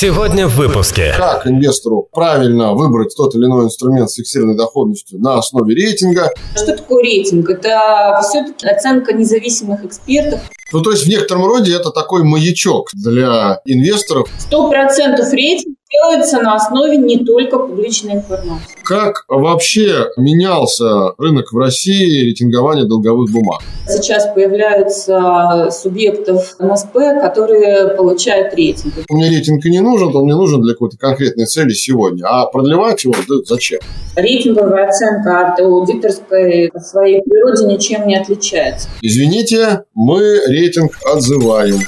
Сегодня в выпуске. Как инвестору правильно выбрать тот или иной инструмент с фиксированной доходностью на основе рейтинга. Что такое рейтинг? Это все-таки оценка независимых экспертов. Ну, то есть в некотором роде это такой маячок для инвесторов. Сто процентов рейтинг делается на основе не только публичной информации. Как вообще менялся рынок в России рейтингования долговых бумаг? Сейчас появляются субъектов МСП, которые получают рейтинг. Мне рейтинг и не нужен, он мне нужен для какой-то конкретной цели сегодня. А продлевать его да, зачем? Рейтинговая оценка от аудиторской по своей природе ничем не отличается. Извините, мы рейтинг отзываем.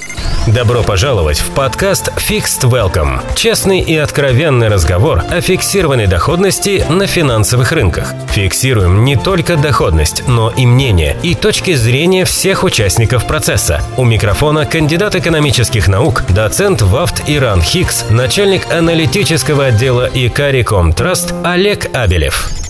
Добро пожаловать в подкаст Fixed Welcome. Честный и откровенный разговор о фиксированной доходности на финансовых рынках. Фиксируем не только доходность, но и мнение и точки зрения всех участников процесса. У микрофона кандидат экономических наук, доцент ВАФТ Иран Хикс, начальник аналитического отдела ИКАРИКОМ Траст Олег Абелев.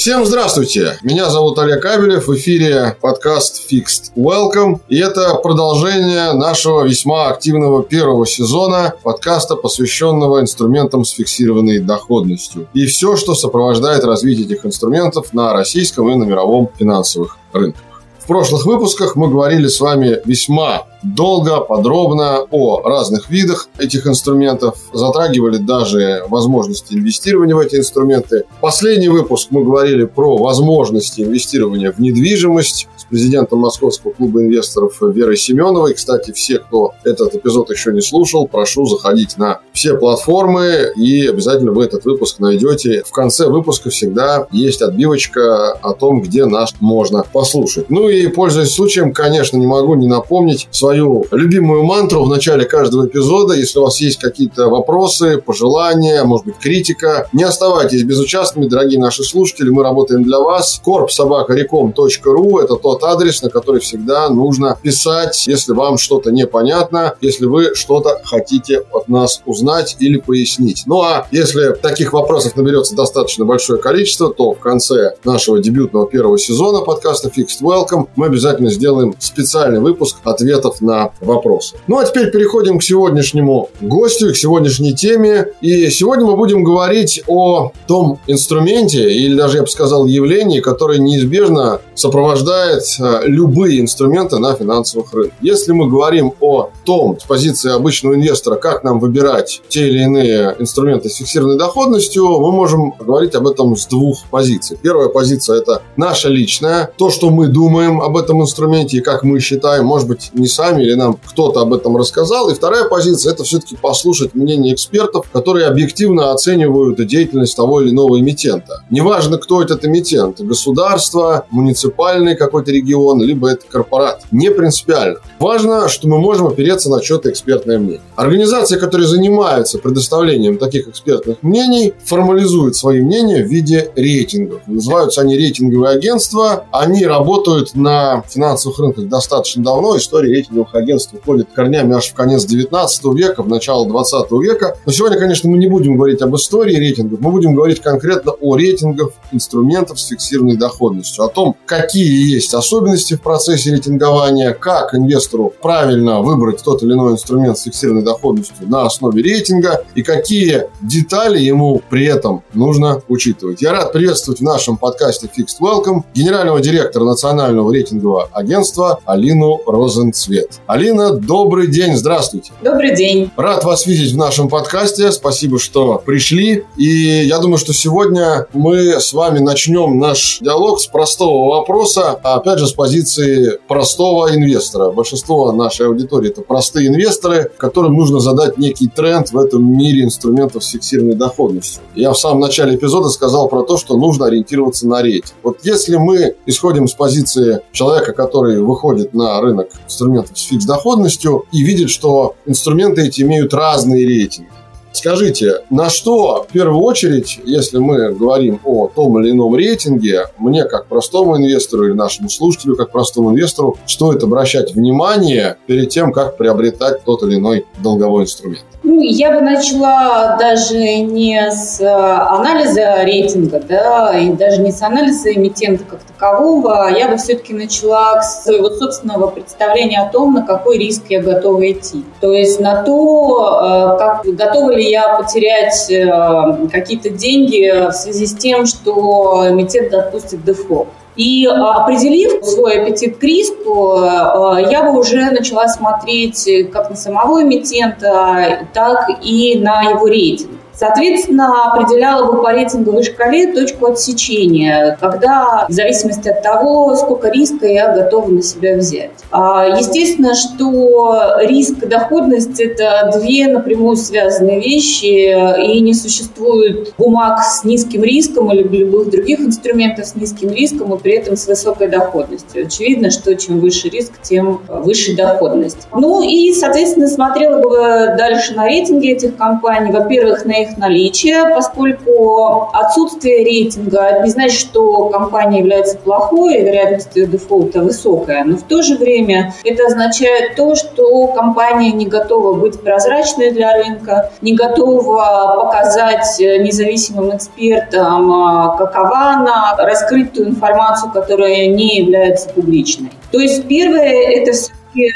Всем здравствуйте! Меня зовут Олег Абелев, в эфире подкаст Fixed Welcome. И это продолжение нашего весьма активного первого сезона подкаста, посвященного инструментам с фиксированной доходностью. И все, что сопровождает развитие этих инструментов на российском и на мировом финансовых рынках. В прошлых выпусках мы говорили с вами весьма долго, подробно о разных видах этих инструментов, затрагивали даже возможности инвестирования в эти инструменты. Последний выпуск мы говорили про возможности инвестирования в недвижимость с президентом Московского клуба инвесторов Верой Семеновой. Кстати, все, кто этот эпизод еще не слушал, прошу заходить на все платформы и обязательно вы этот выпуск найдете. В конце выпуска всегда есть отбивочка о том, где нас можно послушать. Ну и, пользуясь случаем, конечно, не могу не напомнить свою свою любимую мантру в начале каждого эпизода. Если у вас есть какие-то вопросы, пожелания, может быть, критика, не оставайтесь безучастными, дорогие наши слушатели. Мы работаем для вас. korpsobakarecom.ru – это тот адрес, на который всегда нужно писать, если вам что-то непонятно, если вы что-то хотите от нас узнать или пояснить. Ну а если таких вопросов наберется достаточно большое количество, то в конце нашего дебютного первого сезона подкаста Fixed Welcome мы обязательно сделаем специальный выпуск ответов на вопросы. Ну а теперь переходим к сегодняшнему гостю, к сегодняшней теме. И сегодня мы будем говорить о том инструменте, или даже я бы сказал явлении, которое неизбежно сопровождает э, любые инструменты на финансовых рынках. Если мы говорим о том, с позиции обычного инвестора, как нам выбирать те или иные инструменты с фиксированной доходностью, мы можем говорить об этом с двух позиций. Первая позиция – это наша личная, то, что мы думаем об этом инструменте и как мы считаем, может быть, не сами сами или нам кто-то об этом рассказал. И вторая позиция – это все-таки послушать мнение экспертов, которые объективно оценивают деятельность того или иного эмитента. Неважно, кто этот эмитент – государство, муниципальный какой-то регион, либо это корпорат. Не принципиально. Важно, что мы можем опереться на что-то экспертное мнение. Организации, которые занимаются предоставлением таких экспертных мнений, формализуют свои мнения в виде рейтингов. Называются они рейтинговые агентства. Они работают на финансовых рынках достаточно давно. История рейтинговых рейтинговых агентств уходит корнями аж в конец 19 века, в начало 20 века. Но сегодня, конечно, мы не будем говорить об истории рейтингов, мы будем говорить конкретно о рейтингах инструментов с фиксированной доходностью, о том, какие есть особенности в процессе рейтингования, как инвестору правильно выбрать тот или иной инструмент с фиксированной доходностью на основе рейтинга и какие детали ему при этом нужно учитывать. Я рад приветствовать в нашем подкасте Fixed Welcome генерального директора национального рейтингового агентства Алину Розенцвет. Алина, добрый день, здравствуйте. Добрый день. Рад вас видеть в нашем подкасте. Спасибо, что пришли. И я думаю, что сегодня мы с вами начнем наш диалог с простого вопроса, опять же, с позиции простого инвестора. Большинство нашей аудитории – это простые инвесторы, которым нужно задать некий тренд в этом мире инструментов с фиксированной доходностью. Я в самом начале эпизода сказал про то, что нужно ориентироваться на рейтинг. Вот если мы исходим с позиции человека, который выходит на рынок инструментов с фикс-доходностью и видит, что инструменты эти имеют разные рейтинги. Скажите, на что в первую очередь, если мы говорим о том или ином рейтинге, мне как простому инвестору или нашему слушателю как простому инвестору стоит обращать внимание перед тем, как приобретать тот или иной долговой инструмент? Ну, я бы начала даже не с э, анализа рейтинга, да, и даже не с анализа эмитента как такового, а я бы все-таки начала с своего собственного представления о том, на какой риск я готова идти. То есть на то, э, как готова ли я потерять э, какие-то деньги в связи с тем, что эмитент допустит дефолт. И а, определив свой аппетит к риску, а, я бы уже начала смотреть как на самого эмитента, так и на его рейтинг. Соответственно, определяла бы по рейтинговой шкале точку отсечения, когда, в зависимости от того, сколько риска я готова на себя взять. А, естественно, что риск и доходность – это две напрямую связанные вещи, и не существует бумаг с низким риском или любых других инструментов с низким риском и при этом с высокой доходностью. Очевидно, что чем выше риск, тем выше доходность. Ну и, соответственно, смотрела бы дальше на рейтинги этих компаний. Во-первых, на их их наличие, поскольку отсутствие рейтинга не значит, что компания является плохой, вероятность дефолта высокая, но в то же время это означает то, что компания не готова быть прозрачной для рынка, не готова показать независимым экспертам, а, какова она, раскрыть ту информацию, которая не является публичной. То есть первое – это все-таки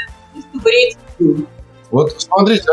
рейтинг вот смотрите,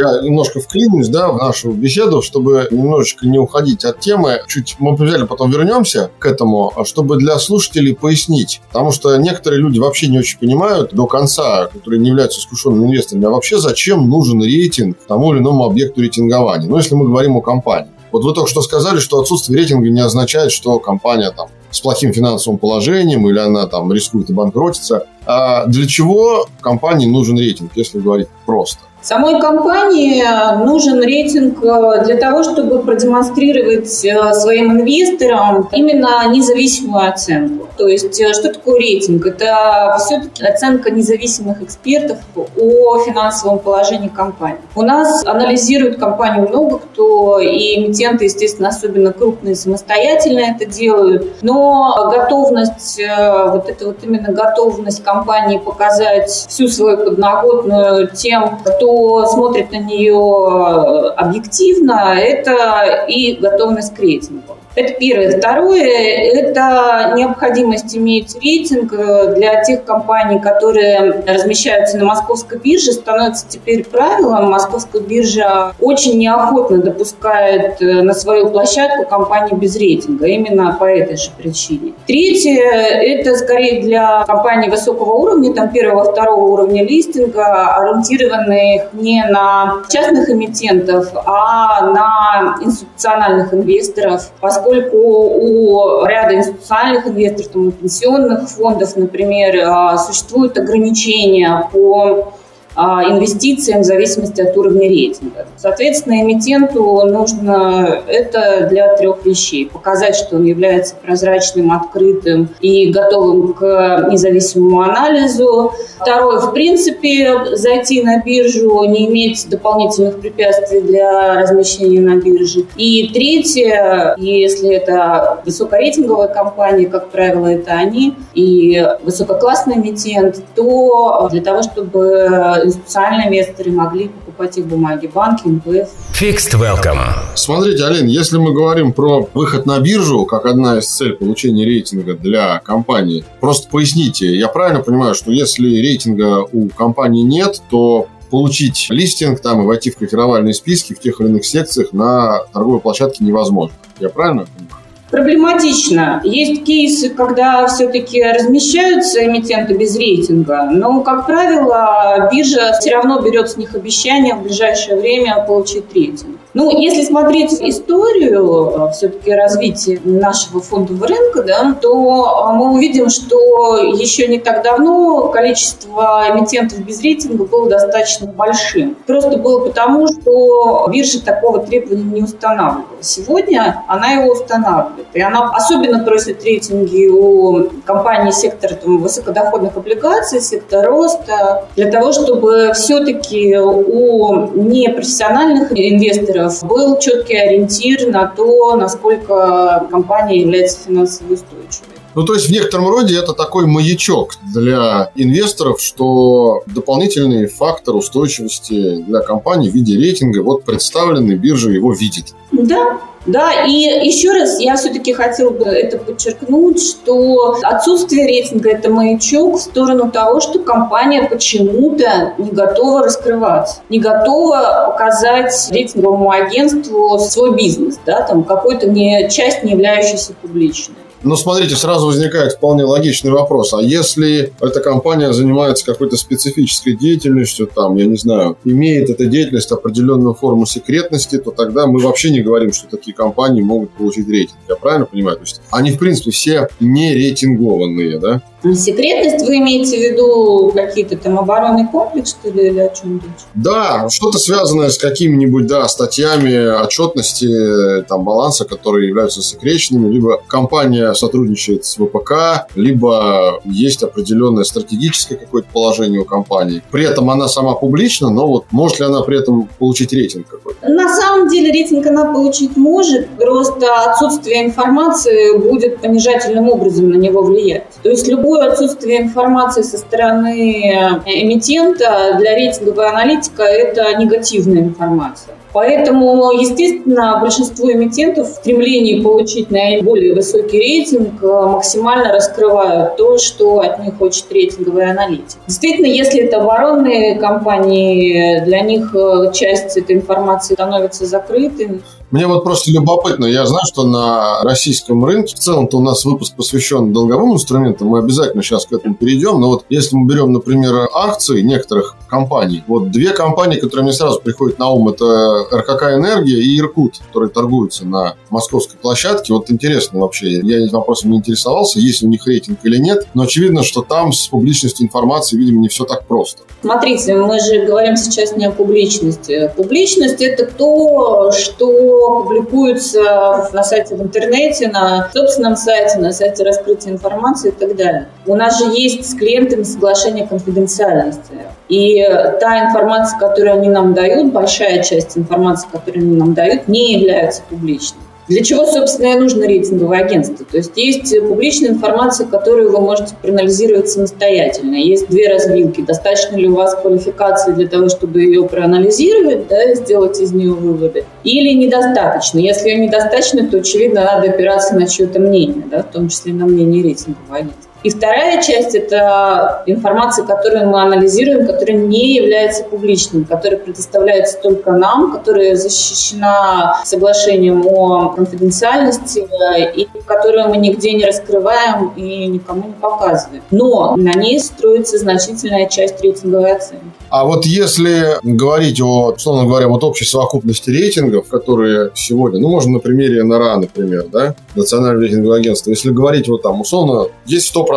я немножко вклинюсь да, в нашу беседу, чтобы немножечко не уходить от темы. Чуть мы взяли, потом вернемся к этому, чтобы для слушателей пояснить. Потому что некоторые люди вообще не очень понимают до конца, которые не являются искушенными инвесторами, а вообще зачем нужен рейтинг тому или иному объекту рейтингования. Ну, если мы говорим о компании. Вот вы только что сказали, что отсутствие рейтинга не означает, что компания там с плохим финансовым положением или она там рискует и банкротится. А для чего компании нужен рейтинг, если говорить просто? Самой компании нужен рейтинг э, для того, чтобы продемонстрировать э, своим инвесторам именно независимую оценку. То есть, э, что такое рейтинг? Это все-таки оценка независимых экспертов о финансовом положении компании. У нас анализируют компанию много кто, и эмитенты, естественно, особенно крупные, самостоятельно это делают. Но готовность, вот это вот именно готовность компании показать всю свою подноготную тем, кто кто смотрит на нее э, объективно, это и готовность к рейтингу. Это первое. Второе – это необходимость иметь рейтинг э, для тех компаний, которые размещаются на московской бирже, становится теперь правилом. Московская биржа очень неохотно допускает э, на свою площадку компании без рейтинга, именно по этой же причине. Третье – это скорее для компаний высокого уровня, там первого, второго уровня листинга, ориентированных не на частных эмитентов, а на институциональных инвесторов, поскольку поскольку у ряда институциональных инвесторов, там, пенсионных фондов, например, а, существуют ограничения по инвестициям в зависимости от уровня рейтинга. Соответственно, эмитенту нужно это для трех вещей. Показать, что он является прозрачным, открытым и готовым к независимому анализу. Второе, в принципе, зайти на биржу, не иметь дополнительных препятствий для размещения на бирже. И третье, если это высокорейтинговая компания, как правило, это они, и высококлассный эмитент, то для того, чтобы институциональные инвесторы могли покупать их бумаги, банки, МПФ. Fixed Welcome. Смотрите, Алин, если мы говорим про выход на биржу, как одна из целей получения рейтинга для компании, просто поясните, я правильно понимаю, что если рейтинга у компании нет, то получить листинг там и войти в котировальные списки в тех или иных секциях на торговой площадке невозможно. Я правильно понимаю? Проблематично. Есть кейсы, когда все-таки размещаются эмитенты без рейтинга, но, как правило, биржа все равно берет с них обещание в ближайшее время получить рейтинг. Ну, если смотреть историю э, все-таки развития нашего фондового рынка, да, то мы увидим, что еще не так давно количество эмитентов без рейтинга было достаточно большим. Просто было потому, что биржа такого требования не устанавливала. Сегодня она его устанавливает. И она особенно просит рейтинги у компаний сектора там, высокодоходных облигаций, сектора роста, для того, чтобы все-таки у непрофессиональных инвесторов был четкий ориентир на то, насколько компания является финансово устойчивой. Ну, то есть, в некотором роде это такой маячок для инвесторов, что дополнительный фактор устойчивости для компании в виде рейтинга вот представленный, биржа его видит. Да, да, и еще раз я все-таки хотела бы это подчеркнуть, что отсутствие рейтинга – это маячок в сторону того, что компания почему-то не готова раскрываться, не готова показать рейтинговому агентству свой бизнес, да, там какой-то не, часть, не являющаяся публичной. Но смотрите, сразу возникает вполне логичный вопрос. А если эта компания занимается какой-то специфической деятельностью, там, я не знаю, имеет эта деятельность определенную форму секретности, то тогда мы вообще не говорим, что такие компании могут получить рейтинг. Я правильно понимаю? То есть они, в принципе, все не рейтингованные, да? Секретность вы имеете в виду какие-то там оборонный комплекс, что ли, или о чем речь? Да, что-то связанное с какими-нибудь, да, статьями отчетности, там, баланса, которые являются секреченными, либо компания сотрудничает с ВПК, либо есть определенное стратегическое какое-то положение у компании. При этом она сама публична, но вот может ли она при этом получить рейтинг какой-то? На самом деле рейтинг она получить может, просто отсутствие информации будет понижательным образом на него влиять. То есть любой любое отсутствие информации со стороны эмитента для рейтингового аналитика – это негативная информация. Поэтому, естественно, большинство эмитентов в стремлении получить наиболее высокий рейтинг максимально раскрывают то, что от них хочет рейтинговый аналитик. Действительно, если это оборонные компании, для них часть этой информации становится закрытой. Мне вот просто любопытно. Я знаю, что на российском рынке в целом-то у нас выпуск посвящен долговым инструментам. Мы обязательно сейчас к этому перейдем. Но вот если мы берем, например, акции некоторых компаний, вот две компании, которые мне сразу приходят на ум, это РКК «Энергия» и «Иркут», которые торгуются на московской площадке. Вот интересно вообще, я этим вопросом не интересовался, есть у них рейтинг или нет, но очевидно, что там с публичностью информации, видимо, не все так просто. Смотрите, мы же говорим сейчас не о публичности. Публичность – это то, что публикуется на сайте в интернете, на собственном сайте, на сайте раскрытия информации и так далее. У нас же есть с клиентами соглашение конфиденциальности. И та информация, которую они нам дают, большая часть информации, которую они нам дают, не является публичной. Для чего, собственно, и нужно рейтинговое агентство? То есть есть публичная информация, которую вы можете проанализировать самостоятельно. Есть две развилки. Достаточно ли у вас квалификации для того, чтобы ее проанализировать, да, и сделать из нее выводы? Или недостаточно? Если ее недостаточно, то, очевидно, надо опираться на чье-то мнение, да, в том числе на мнение рейтингового агентства. И вторая часть – это информация, которую мы анализируем, которая не является публичной, которая предоставляется только нам, которая защищена соглашением о конфиденциальности и которую мы нигде не раскрываем и никому не показываем. Но на ней строится значительная часть рейтинговой оценки. А вот если говорить о, условно говоря, вот общей совокупности рейтингов, которые сегодня, ну, можно на примере НРА, например, да, Национального рейтингового агентства, если говорить вот там, условно, есть 100%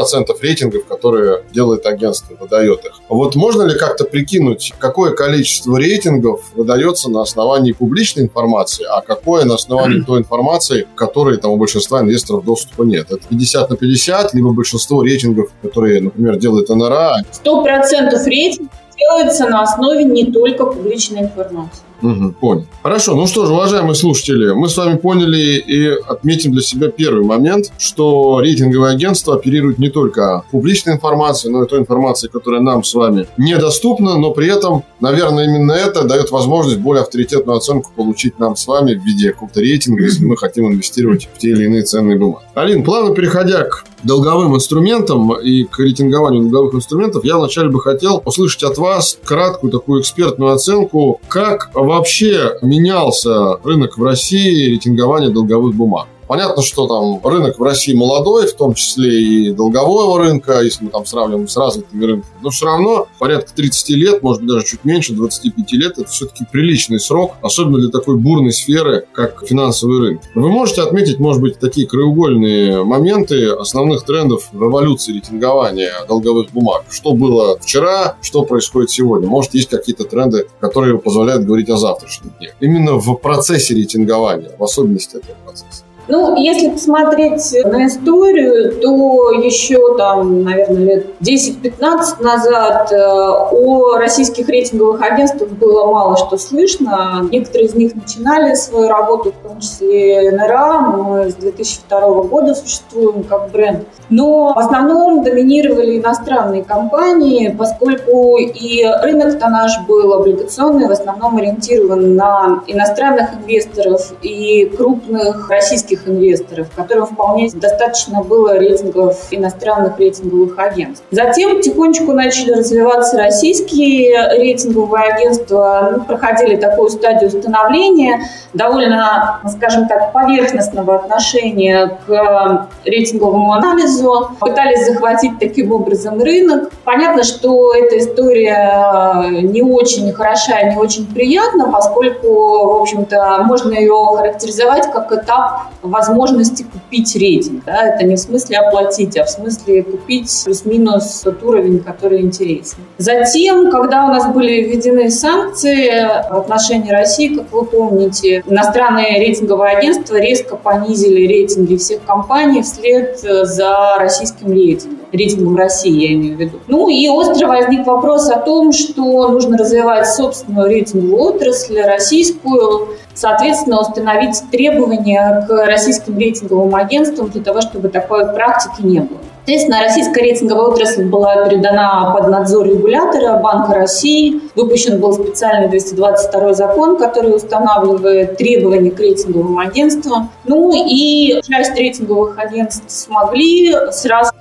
рейтингов, которые делает агентство, выдает их. Вот можно ли как-то прикинуть, какое количество рейтингов выдается на основании публичной информации, а какое на основании той информации, которой там у большинства инвесторов доступа нет? Это 50 на 50, либо большинство рейтингов, которые, например, делает НРА? 100% рейтингов делается на основе не только публичной информации. Угу, понял. Хорошо, ну что ж, уважаемые слушатели, мы с вами поняли и отметим для себя первый момент, что рейтинговые агентства оперируют не только публичной информацией, но и той информацией, которая нам с вами недоступна, но при этом, наверное, именно это дает возможность более авторитетную оценку получить нам с вами в виде какого-то рейтинга, если мы хотим инвестировать в те или иные ценные бумаги. Алин, плавно переходя к долговым инструментам и к рейтингованию долговых инструментов, я вначале бы хотел услышать от вас краткую такую экспертную оценку, как вообще менялся рынок в России рейтингования долговых бумаг? Понятно, что там рынок в России молодой, в том числе и долгового рынка, если мы там сравниваем с развитыми рынками. Но все равно порядка 30 лет, может быть, даже чуть меньше, 25 лет, это все-таки приличный срок, особенно для такой бурной сферы, как финансовый рынок. Вы можете отметить, может быть, такие краеугольные моменты основных трендов в эволюции рейтингования долговых бумаг. Что было вчера, что происходит сегодня. Может, есть какие-то тренды, которые позволяют говорить о завтрашнем дне. Именно в процессе рейтингования, в особенности этого процесса. Ну, если посмотреть на историю, то еще там, наверное, лет 10-15 назад э, о российских рейтинговых агентствах было мало что слышно. Некоторые из них начинали свою работу, в том числе НРА. Мы с 2002 года существуем как бренд. Но в основном доминировали иностранные компании, поскольку и рынок-то наш был облигационный, в основном ориентирован на иностранных инвесторов и крупных российских инвесторов, которым вполне достаточно было рейтингов иностранных рейтинговых агентств. Затем потихонечку начали развиваться российские рейтинговые агентства, ну, проходили такую стадию становления, довольно, скажем так, поверхностного отношения к рейтинговому анализу, пытались захватить таким образом рынок. Понятно, что эта история не очень хороша и не очень приятна, поскольку, в общем-то, можно ее характеризовать как этап возможности купить рейтинг. Да? Это не в смысле оплатить, а в смысле купить плюс-минус тот уровень, который интересен. Затем, когда у нас были введены санкции в отношении России, как вы помните, иностранные рейтинговые агентства резко понизили рейтинги всех компаний вслед за российским рейтингом рейтингом России, я имею в виду. Ну и остро возник вопрос о том, что нужно развивать собственную рейтинговую отрасль, российскую, соответственно, установить требования к российским рейтинговым агентствам для того, чтобы такой практики не было. Естественно, российская рейтинговая отрасль была передана под надзор регулятора Банка России. Выпущен был специальный 222 закон, который устанавливает требования к рейтинговым агентствам. Ну и часть рейтинговых агентств смогли сразу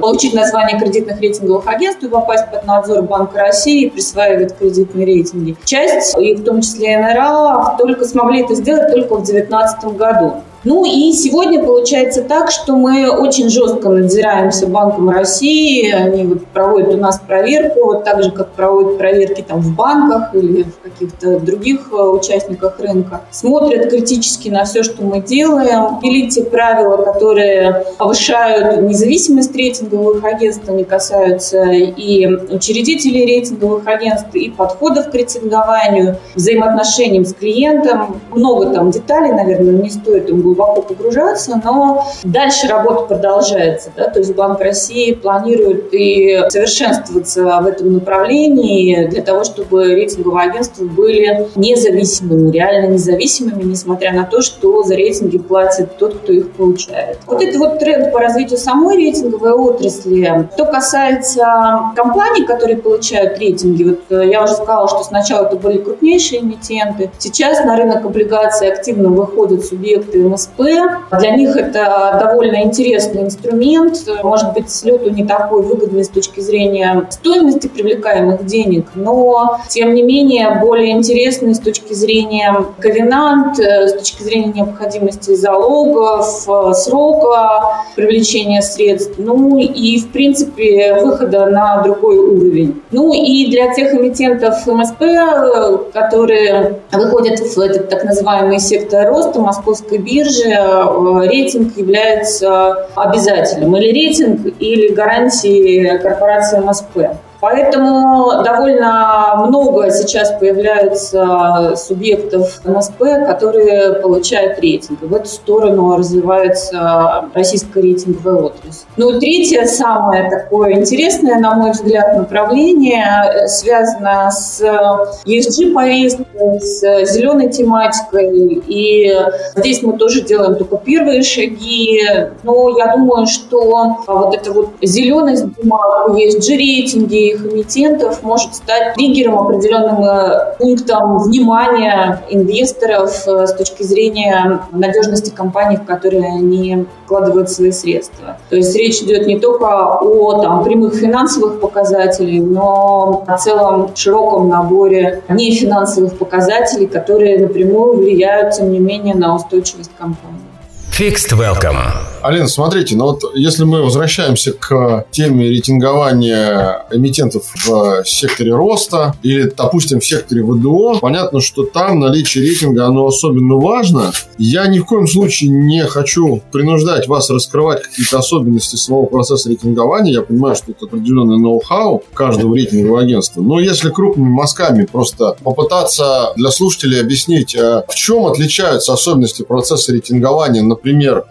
получить название кредитных рейтинговых агентств и попасть под надзор Банка России и присваивать кредитные рейтинги. Часть, и в том числе НРА, только смогли это сделать только в 2019 году. Ну и сегодня получается так, что мы очень жестко надзираемся Банком России. Они вот проводят у нас проверку, вот так же, как проводят проверки там в банках или в каких-то других э, участниках рынка. Смотрят критически на все, что мы делаем. Ввели те правила, которые повышают независимость рейтинговых агентств, они касаются и учредителей рейтинговых агентств, и подходов к рейтингованию, взаимоотношениям с клиентом. Много там деталей, наверное, не стоит им глубоко погружаться, но дальше работа продолжается. Да? То есть Банк России планирует и совершенствоваться в этом направлении для того, чтобы рейтинговые агентства были независимыми, реально независимыми, несмотря на то, что за рейтинги платит тот, кто их получает. Вот это вот тренд по развитию самой рейтинговой отрасли. Что касается компаний, которые получают рейтинги, вот э, я уже сказала, что сначала это были крупнейшие эмитенты, сейчас на рынок облигаций активно выходят субъекты МСП. Для них это довольно интересный инструмент. Может быть, слету не такой выгодный с точки зрения стоимости привлекаемых денег, но, тем не менее, более интересный с точки зрения ковенант, э, с точки зрения необходимости залогов, э, срока привлечения средств, ну и, в принципе, выхода на другой уровень. Ну и для тех эмитентов МСП, э, которые выходят в этот так называемый сектор роста московской биржи, же э, рейтинг является обязательным. Или рейтинг, или гарантии корпорации МСП. Поэтому довольно много сейчас появляется субъектов МСП, которые получают рейтинг. В эту сторону развивается российская рейтинговая отрасль. Ну и третье, самое такое интересное, на мой взгляд, направление связано с ESG-повесткой, с зеленой тематикой. И здесь мы тоже делаем только первые шаги. Но я думаю, что вот эта вот зеленость бумаг, ESG-рейтинги, их эмитентов может стать триггером, определенным э, пунктом внимания инвесторов э, с точки зрения надежности компаний, в которые они вкладывают свои средства. То есть речь идет не только о там, прямых финансовых показателей, но о целом широком наборе нефинансовых показателей, которые напрямую влияют, тем не менее, на устойчивость компании. Fixed Welcome. Алина, смотрите, ну вот если мы возвращаемся к теме рейтингования эмитентов в секторе роста или, допустим, в секторе ВДО, понятно, что там наличие рейтинга, оно особенно важно. Я ни в коем случае не хочу принуждать вас раскрывать какие-то особенности своего процесса рейтингования. Я понимаю, что это определенный ноу-хау каждого рейтингового агентства. Но если крупными мазками просто попытаться для слушателей объяснить, а в чем отличаются особенности процесса рейтингования, например, пример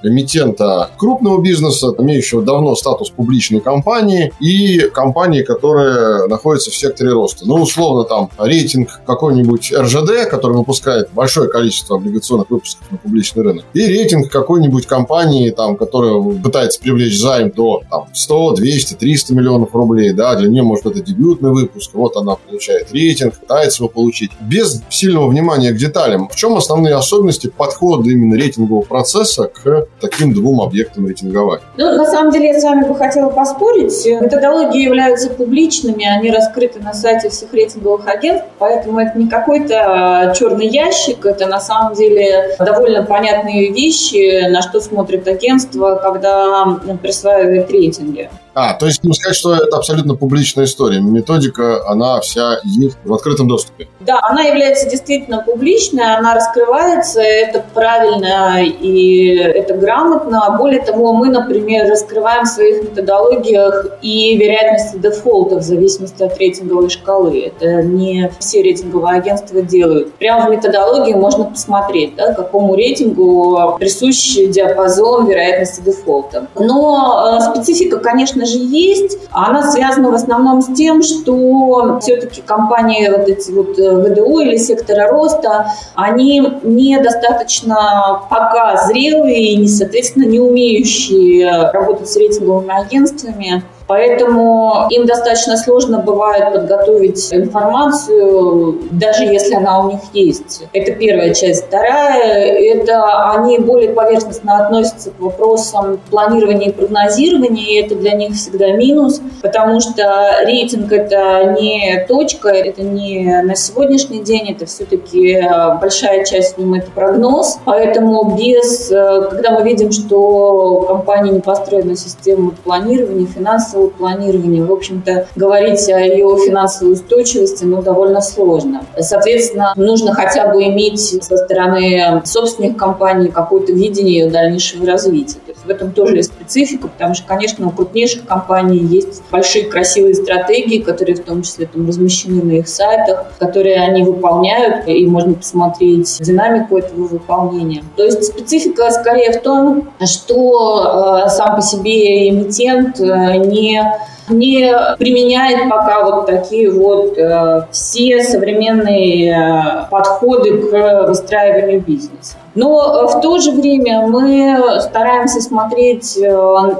крупного бизнеса, имеющего давно статус публичной компании, и компании, которая находится в секторе роста. Ну, условно, там рейтинг какой-нибудь РЖД, который выпускает большое количество облигационных выпусков на публичный рынок, и рейтинг какой-нибудь компании, там, которая пытается привлечь займ до там, 100, 200, 300 миллионов рублей, да, для нее, может, это дебютный выпуск, вот она получает рейтинг, пытается его получить. Без сильного внимания к деталям, в чем основные особенности подхода именно рейтингового процесса к таким двум объектам рейтингования? Ну, на самом деле, я с вами бы хотела поспорить. Методологии являются публичными, они раскрыты на сайте всех рейтинговых агентств, поэтому это не какой-то черный ящик, это на самом деле довольно понятные вещи, на что смотрит агентство, когда присваивает рейтинги. А, то есть, ну, сказать, что это абсолютно публичная история. Методика, она вся есть в открытом доступе. Да, она является действительно публичной, она раскрывается, это правильно и это грамотно. Более того, мы, например, раскрываем в своих методологиях и вероятности дефолта в зависимости от рейтинговой шкалы. Это не все рейтинговые агентства делают. Прямо в методологии можно посмотреть, да, какому рейтингу присущ диапазон вероятности дефолта. Но э, специфика, конечно, конечно же, есть. Она связана в основном с тем, что все-таки компании вот эти вот э, ВДО или сектора роста, они недостаточно пока зрелые и, соответственно, не умеющие работать с рейтинговыми агентствами. Поэтому им достаточно сложно бывает подготовить информацию, даже если она у них есть. Это первая часть. Вторая – это они более поверхностно относятся к вопросам планирования и прогнозирования, и это для них всегда минус, потому что рейтинг – это не точка, это не на сегодняшний день, это все-таки большая часть нем – это прогноз. Поэтому без, когда мы видим, что компания не построена систему планирования, финансового финансового планирования. В общем-то, говорить о ее финансовой устойчивости ну, довольно сложно. Соответственно, нужно хотя бы иметь со стороны собственных компаний какое-то видение ее дальнейшего развития. То есть в этом тоже есть специфика, потому что, конечно, у крупнейших компаний есть большие красивые стратегии, которые в том числе там размещены на их сайтах, которые они выполняют, и можно посмотреть динамику этого выполнения. То есть специфика скорее в том, что э, сам по себе эмитент э, не не применяет пока вот такие вот э, все современные э, подходы к выстраиванию бизнеса. Но в то же время мы стараемся смотреть э,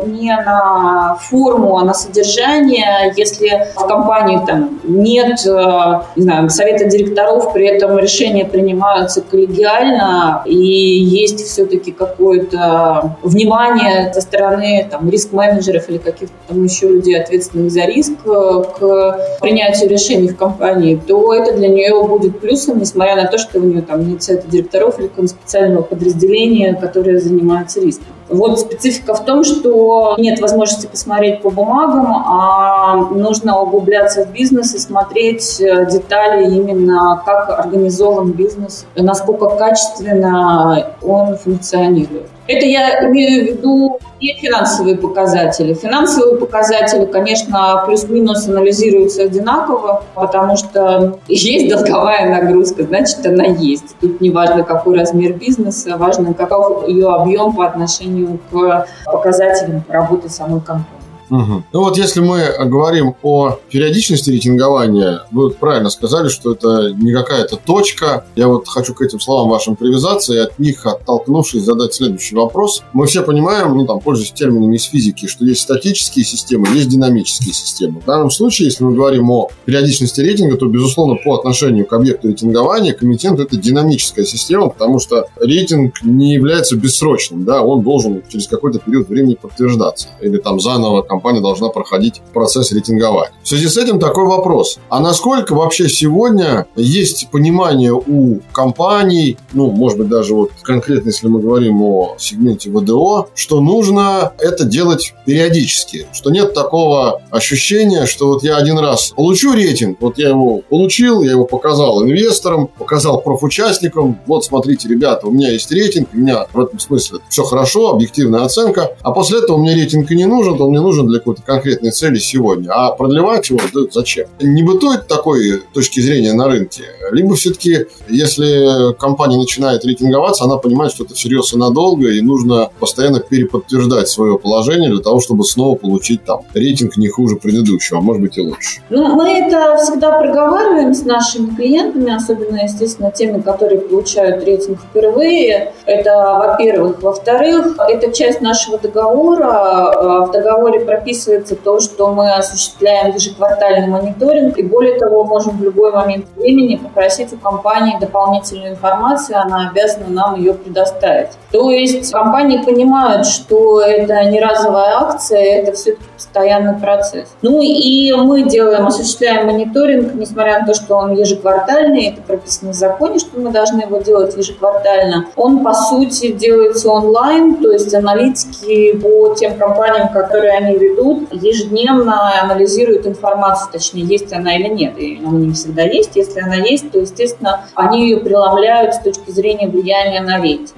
не на форму, а на содержание. Если в компании там нет э, не знаю, совета директоров, при этом решения принимаются коллегиально, и есть все-таки какое-то внимание со стороны там, риск-менеджеров или каких-то там еще людей, ответственных за риск, э, к принятию решений в компании, то это для нее будет плюсом, несмотря на то, что у нее там нет совета директоров или специального специального подразделения, которое занимается риском. Вот специфика в том, что нет возможности посмотреть по бумагам, а нужно углубляться в бизнес и смотреть э, детали именно, как организован бизнес, насколько качественно он функционирует. Это я имею в виду не финансовые показатели. Финансовые показатели, конечно, плюс-минус анализируются одинаково, потому что есть долговая нагрузка, значит, она есть. Тут не важно, какой размер бизнеса, важно, каков ее объем по отношению к показателям работы самой компании. Угу. Ну вот если мы говорим о периодичности рейтингования, вы правильно сказали, что это не какая-то точка. Я вот хочу к этим словам вашим привязаться и от них, оттолкнувшись, задать следующий вопрос. Мы все понимаем, ну там, пользуясь терминами из физики, что есть статические системы, есть динамические системы. В данном случае, если мы говорим о периодичности рейтинга, то, безусловно, по отношению к объекту рейтингования комитент – это динамическая система, потому что рейтинг не является бессрочным, да, он должен через какой-то период времени подтверждаться. Или там заново компания должна проходить процесс рейтингования. В связи с этим такой вопрос. А насколько вообще сегодня есть понимание у компаний, ну, может быть, даже вот конкретно, если мы говорим о сегменте ВДО, что нужно это делать периодически, что нет такого ощущения, что вот я один раз получу рейтинг, вот я его получил, я его показал инвесторам, показал профучастникам, вот смотрите, ребята, у меня есть рейтинг, у меня в этом смысле все хорошо, объективная оценка, а после этого мне рейтинг и не нужен, он мне нужен для какой-то конкретной цели сегодня, а продлевать его да, зачем? Не бытует такой точки зрения на рынке? Либо все-таки, если компания начинает рейтинговаться, она понимает, что это всерьез и надолго, и нужно постоянно переподтверждать свое положение для того, чтобы снова получить там рейтинг не хуже предыдущего, а может быть и лучше. Ну, мы это всегда проговариваем с нашими клиентами, особенно, естественно, теми, которые получают рейтинг впервые. Это, во-первых. Во-вторых, это часть нашего договора. В договоре прописывается то, что мы осуществляем ежеквартальный мониторинг, и более того, можем в любой момент времени попросить у компании дополнительную информацию, она обязана нам ее предоставить. То есть компании понимают, что это не разовая акция, это все-таки постоянный процесс. Ну и мы делаем, осуществляем мониторинг, несмотря на то, что он ежеквартальный, это прописано в законе, что мы должны его делать ежеквартально. Он, по сути, делается онлайн, то есть аналитики по тем компаниям, которые они ведут, ежедневно анализируют информацию, точнее, есть она или нет. И она не всегда есть. Если она есть, то, естественно, они ее преломляют с точки зрения влияния на рейтинг.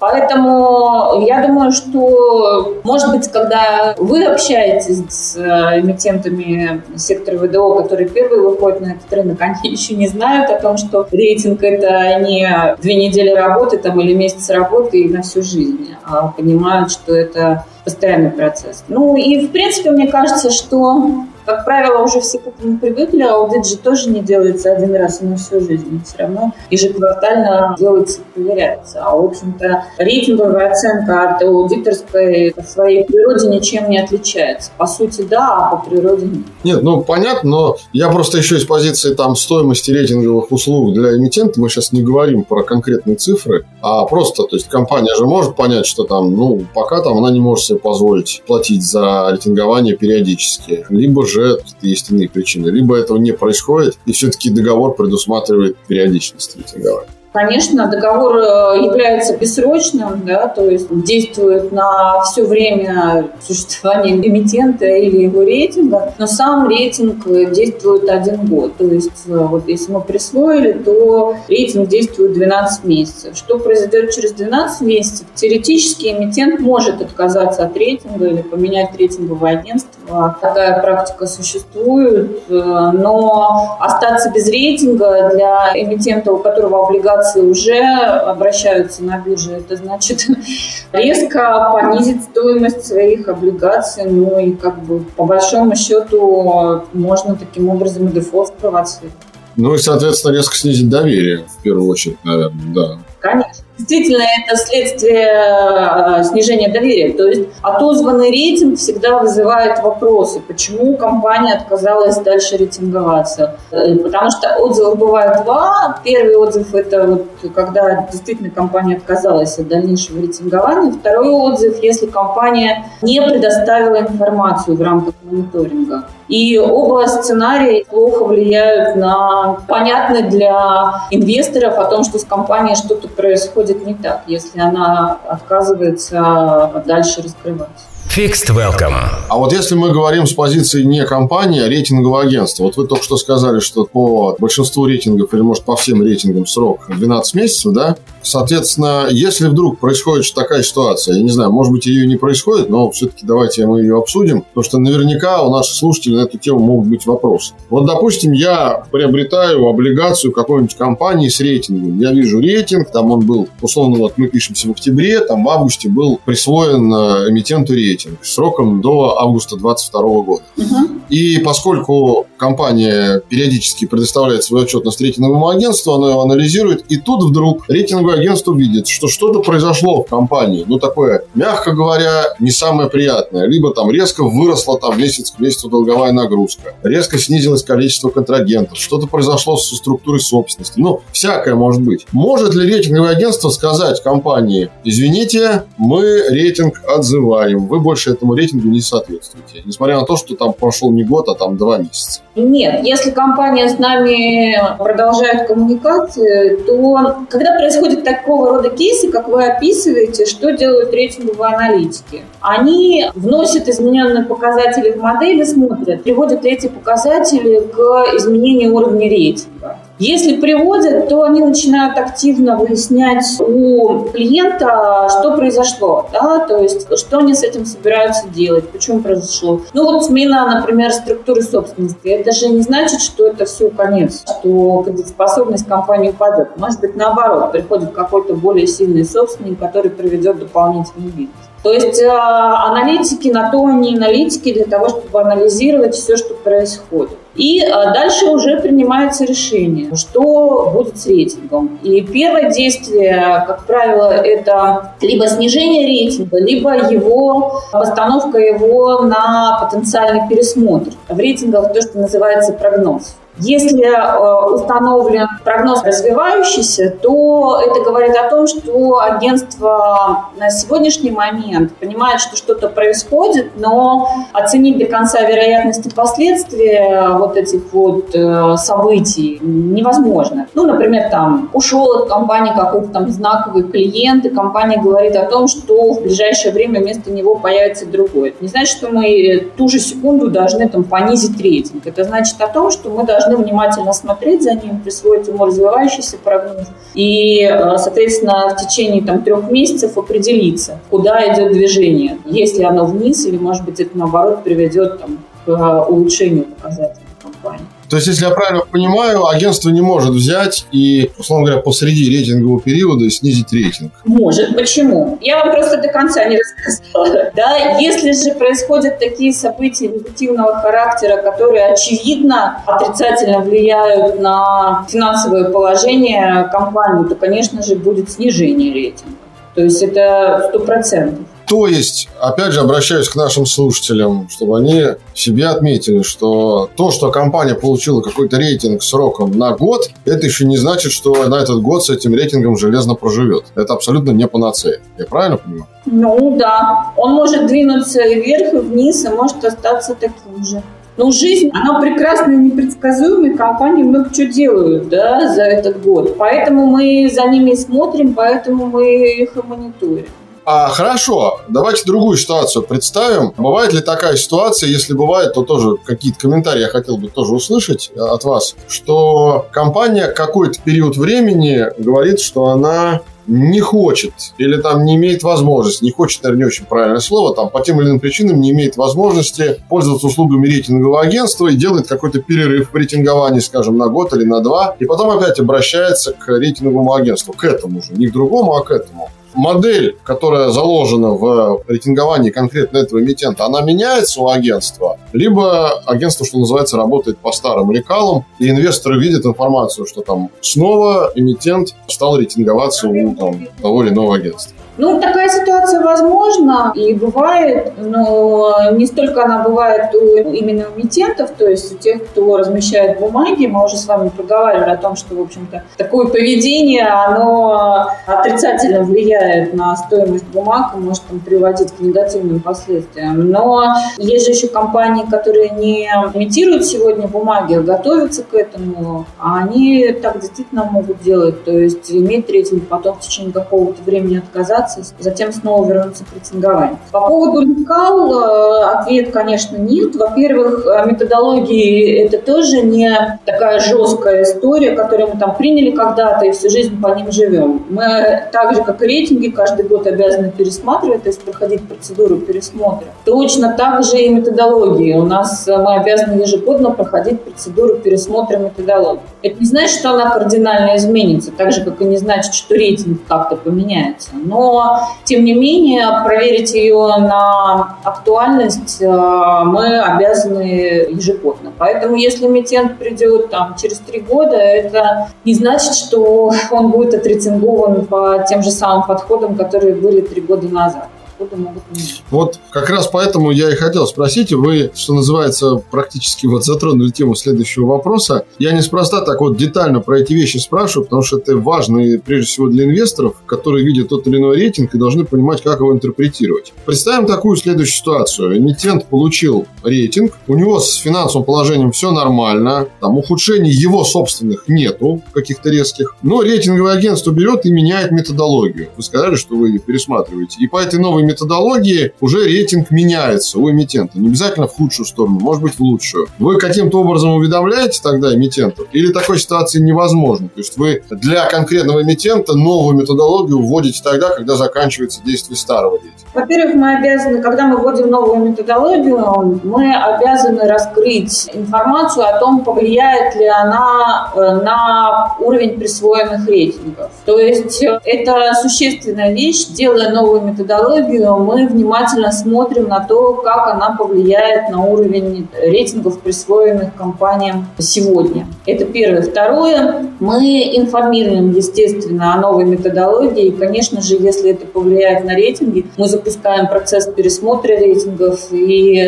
Поэтому я думаю, что, может быть, когда вы общаетесь с э, эмитентами сектора ВДО, которые первые выходят на этот рынок, они еще не знают о том, что рейтинг – это не две недели работы там, или месяц работы и на всю жизнь, а понимают, что это постоянный процесс. Ну и, в принципе, мне кажется, что как правило, уже все к этому привыкли, аудит же тоже не делается один раз на всю жизнь. Все равно ежеквартально делается и проверяется. А, в общем-то, рейтинговая оценка от аудиторской по своей природе ничем не отличается. По сути, да, а по природе нет. Нет, ну, понятно, но я просто еще из позиции там стоимости рейтинговых услуг для эмитента, мы сейчас не говорим про конкретные цифры, а просто, то есть компания же может понять, что там, ну, пока там она не может себе позволить платить за рейтингование периодически, либо же есть иные причины. Либо этого не происходит, и все-таки договор предусматривает периодичность рейтингования. Конечно, договор э, является бессрочным, да, то есть действует на все время существования эмитента или его рейтинга, но сам рейтинг действует один год. То есть э, вот если мы присвоили, то рейтинг действует 12 месяцев. Что произойдет через 12 месяцев? Теоретически эмитент может отказаться от рейтинга или поменять рейтинговое агентство. Такая практика существует, э, но остаться без рейтинга для эмитента, у которого облигации уже обращаются на бирже, это значит резко понизить стоимость своих облигаций, ну и как бы по большому счету можно таким образом и дефолт спровоцировать. Ну и, соответственно, резко снизить доверие, в первую очередь, наверное, да. Конечно. Действительно, это следствие э, снижения доверия. То есть отозванный рейтинг всегда вызывает вопросы, почему компания отказалась дальше рейтинговаться. Э, потому что отзывов бывает два. Первый отзыв – это вот когда действительно компания отказалась от дальнейшего рейтингования. Второй отзыв – если компания не предоставила информацию в рамках мониторинга. И оба сценария плохо влияют на понятный для инвесторов о том, что с компанией что-то происходит не так, если она отказывается дальше раскрываться. Fixed Welcome. А вот если мы говорим с позиции не компании, а рейтингового агентства, вот вы только что сказали, что по большинству рейтингов, или может по всем рейтингам срок 12 месяцев, да? Соответственно, если вдруг происходит такая ситуация, я не знаю, может быть, ее не происходит, но все-таки давайте мы ее обсудим, потому что наверняка у наших слушателей на эту тему могут быть вопросы. Вот, допустим, я приобретаю облигацию какой-нибудь компании с рейтингом. Я вижу рейтинг, там он был, условно, вот мы пишемся в октябре, там в августе был присвоен э, эмитенту рейтинг рейтинг сроком до августа 2022 года. Угу. И поскольку компания периодически предоставляет свою отчетность рейтинговому агентству, оно его анализирует, и тут вдруг рейтинговое агентство видит, что что-то произошло в компании, ну такое, мягко говоря, не самое приятное. Либо там резко выросла там месяц к месяцу долговая нагрузка, резко снизилось количество контрагентов, что-то произошло со структурой собственности. Ну, всякое может быть. Может ли рейтинговое агентство сказать компании, извините, мы рейтинг отзываем, вы больше этому рейтингу не соответствуете, несмотря на то, что там прошел не год, а там два месяца. Нет, если компания с нами продолжает коммуникацию, то когда происходит такого рода кейсы, как вы описываете, что делают рейтинговые аналитики? Они вносят измененные показатели в модель и смотрят, приводят эти показатели к изменению уровня рейтинга. Если приводят, то они начинают активно выяснять у клиента, что произошло, да, то есть что они с этим собираются делать, почему произошло. Ну вот смена, например, структуры собственности, это же не значит, что это все конец, что кредитоспособность компании упадет. Может быть, наоборот, приходит какой-то более сильный собственник, который приведет дополнительный бизнес. То есть э, аналитики на то они аналитики для того, чтобы анализировать все, что происходит. И э, дальше уже принимается решение, что будет с рейтингом. И первое действие, как правило, это либо снижение рейтинга, либо его постановка его на потенциальный пересмотр. В рейтингах то, что называется прогноз. Если э, установлен прогноз развивающийся, то это говорит о том, что агентство на сегодняшний момент понимает, что что-то происходит, но оценить до конца вероятности последствий вот этих вот э, событий невозможно. Ну, например, там ушел от компании какой-то там знаковый клиент, и компания говорит о том, что в ближайшее время вместо него появится другой. Это не значит, что мы ту же секунду должны там понизить рейтинг. Это значит о том, что мы должны должны внимательно смотреть за ним, присвоить ему развивающийся прогноз и, э, соответственно, в течение там, трех месяцев определиться, куда идет движение. Если оно вниз или, может быть, это, наоборот, приведет там, к э, улучшению показателей компании. То есть, если я правильно понимаю, агентство не может взять и, условно говоря, посреди рейтингового периода снизить рейтинг. Может. Почему? Я вам просто до конца не рассказала. Да, если же происходят такие события негативного характера, которые очевидно отрицательно влияют на финансовое положение компании, то, конечно же, будет снижение рейтинга. То есть это сто процентов. То есть, опять же, обращаюсь к нашим слушателям, чтобы они себе отметили, что то, что компания получила какой-то рейтинг сроком на год, это еще не значит, что на этот год с этим рейтингом железно проживет. Это абсолютно не панацея. Я правильно понимаю? Ну да. Он может двинуться вверх, и вниз, и может остаться таким же. Но жизнь, она прекрасная, непредсказуемая, компании много чего делают да, за этот год. Поэтому мы за ними смотрим, поэтому мы их и мониторим. А, хорошо, давайте другую ситуацию представим. Бывает ли такая ситуация, если бывает, то тоже какие-то комментарии я хотел бы тоже услышать э, от вас, что компания какой-то период времени говорит, что она не хочет или там не имеет возможности, не хочет, наверное, не очень правильное слово, там по тем или иным причинам не имеет возможности пользоваться услугами рейтингового агентства и делает какой-то перерыв в рейтинговании, скажем, на год или на два, и потом опять обращается к рейтинговому агентству, к этому же, не к другому, а к этому модель, которая заложена в рейтинговании конкретно этого эмитента, она меняется у агентства, либо агентство, что называется, работает по старым лекалам, и инвесторы видят информацию, что там снова эмитент стал рейтинговаться у там, того или иного агентства. Ну, такая ситуация возможна и бывает, но не столько она бывает у именно эмитентов, то есть у тех, кто размещает бумаги. Мы уже с вами проговаривали о том, что, в общем-то, такое поведение, оно отрицательно влияет на стоимость бумаг и может там, приводить к негативным последствиям. Но есть же еще компании, которые не имитируют сегодня бумаги, а готовятся к этому, а они так действительно могут делать, то есть иметь рейтинг, потом в течение какого-то времени отказаться, операции, затем снова вернуться к рейтингованию. По поводу лекал э, ответ, конечно, нет. Во-первых, э, методологии это тоже не такая жесткая история, которую мы там приняли когда-то и всю жизнь по ним живем. Мы так же, как и рейтинги, каждый год обязаны пересматривать, то есть проходить процедуру пересмотра. Точно так же и методологии. У нас э, мы обязаны ежегодно проходить процедуру пересмотра методологии. Это не значит, что она кардинально изменится, так же, как и не значит, что рейтинг как-то поменяется. Но тем не менее, проверить ее на актуальность э, мы обязаны ежегодно. Поэтому, если эмитент придет там, через три года, это не значит, что он будет отрецингован по тем же самым подходам, которые были три года назад подходы могут меняться. Вот как раз поэтому я и хотел спросить, вы, что называется, практически вот затронули тему следующего вопроса. Я неспроста так вот детально про эти вещи спрашиваю, потому что это важно и прежде всего для инвесторов, которые видят тот или иной рейтинг и должны понимать, как его интерпретировать. Представим такую следующую ситуацию. Эмитент получил рейтинг, у него с финансовым положением все нормально, там ухудшений его собственных нету, каких-то резких, но рейтинговое агентство берет и меняет методологию. Вы сказали, что вы пересматриваете. И по этой новой методологии уже рейтинг меняется у эмитента. Не обязательно в худшую сторону, может быть в лучшую. Вы каким-то образом уведомляете тогда эмитентов? Или такой ситуации невозможно? То есть вы для конкретного эмитента новую методологию вводите тогда, когда заканчивается действие старого рейтинга? Во-первых, мы обязаны, когда мы вводим новую методологию, мы обязаны раскрыть информацию о том, повлияет ли она э, на уровень присвоенных рейтингов. То есть э, это существенная вещь. Делая новую методологию, мы внимательно смотрим на то, как она повлияет на уровень рейтингов, присвоенных компаниям сегодня. Это первое. Второе, мы информируем, естественно, о новой методологии. И, конечно же, если это повлияет на рейтинги, мы запускаем процесс пересмотра рейтингов, и э,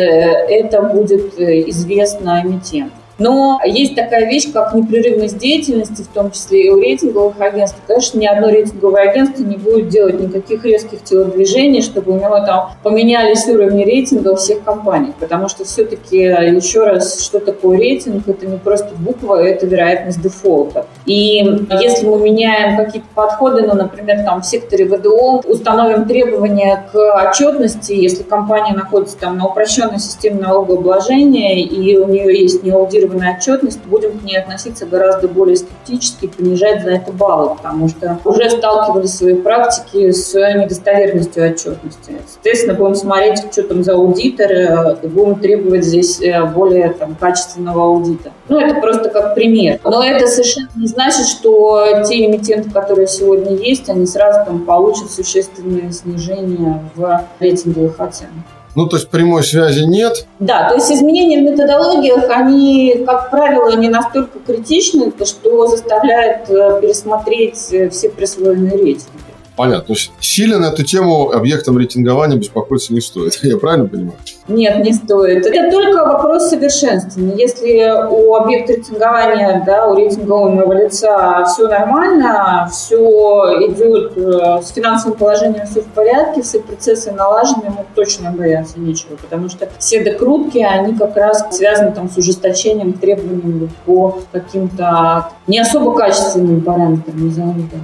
это будет э, известно эмитенту. Но есть такая вещь, как непрерывность деятельности, в том числе и у рейтинговых агентств. Конечно, ни одно рейтинговое агентство не будет делать никаких резких телодвижений, чтобы у него там поменялись уровни рейтинга у всех компаний. Потому что все-таки, еще раз, что такое рейтинг? Это не просто буква, это вероятность дефолта. И если мы меняем какие-то подходы, ну, например, там в секторе ВДО, установим требования к отчетности, если компания находится там на упрощенной системе налогообложения и у нее есть неаудированная гарантированная отчетность, будем к ней относиться гораздо более скептически, понижать за это баллы, потому что уже сталкивались в своей практике с недостоверностью отчетности. Соответственно, будем смотреть, что там за аудитор, э, и будем требовать здесь э, более там, качественного аудита. Ну, это просто как пример. Но это совершенно не значит, что те эмитенты, которые сегодня есть, они сразу там получат существенное снижение в рейтинговых оценках. Ну, то есть прямой связи нет? Да, то есть изменения в методологиях, они, как правило, не настолько критичны, что заставляют э, пересмотреть э, все присвоенные рейтинги. Понятно. То есть сильно на эту тему объектом рейтингования беспокоиться не стоит. Я правильно понимаю? Нет, не стоит. Это только вопрос совершенствования. Если у объекта рейтингования, да, у рейтингового лица все нормально, все идет э, с финансовым положением все в порядке, все процессы налажены, ему точно бояться нечего, потому что все докрутки, они как раз связаны там с ужесточением требований по каким-то не особо качественным параметрам, назовем так.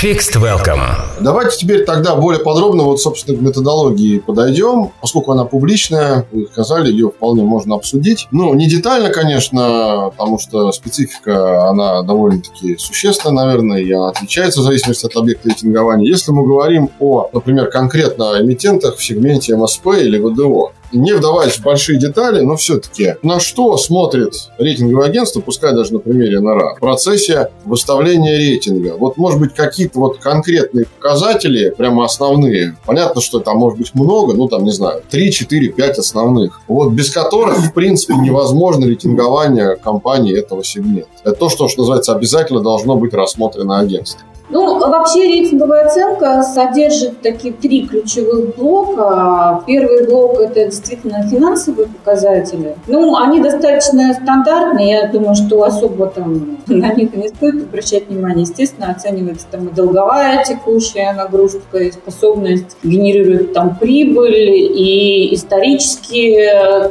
Fixed Welcome. Давайте теперь тогда более подробно вот, собственно, к методологии подойдем. Поскольку она публичная, вы сказали, ее вполне можно обсудить. Ну, не детально, конечно, потому что специфика, она довольно-таки существенная, наверное, и она отличается в зависимости от объекта рейтингования. Если мы говорим о, например, конкретно эмитентах в сегменте МСП или ВДО, не вдаваясь в большие детали, но все-таки на что смотрит рейтинговое агентство, пускай даже на примере НРА, в процессе выставления рейтинга? Вот, может быть, какие-то вот конкретные показатели, прямо основные. Понятно, что там может быть много, ну, там, не знаю, 3, 4, 5 основных. Вот без которых, в принципе, невозможно рейтингование компании этого сегмента. Это то, что, что называется, обязательно должно быть рассмотрено агентством. Ну, вообще рейтинговая оценка содержит такие три ключевых блока. Первый блок – это действительно финансовые показатели. Ну, они достаточно стандартные. Я думаю, что особо там на них не стоит обращать внимание. Естественно, оценивается там и долговая текущая нагрузка, и способность генерировать там прибыль, и исторически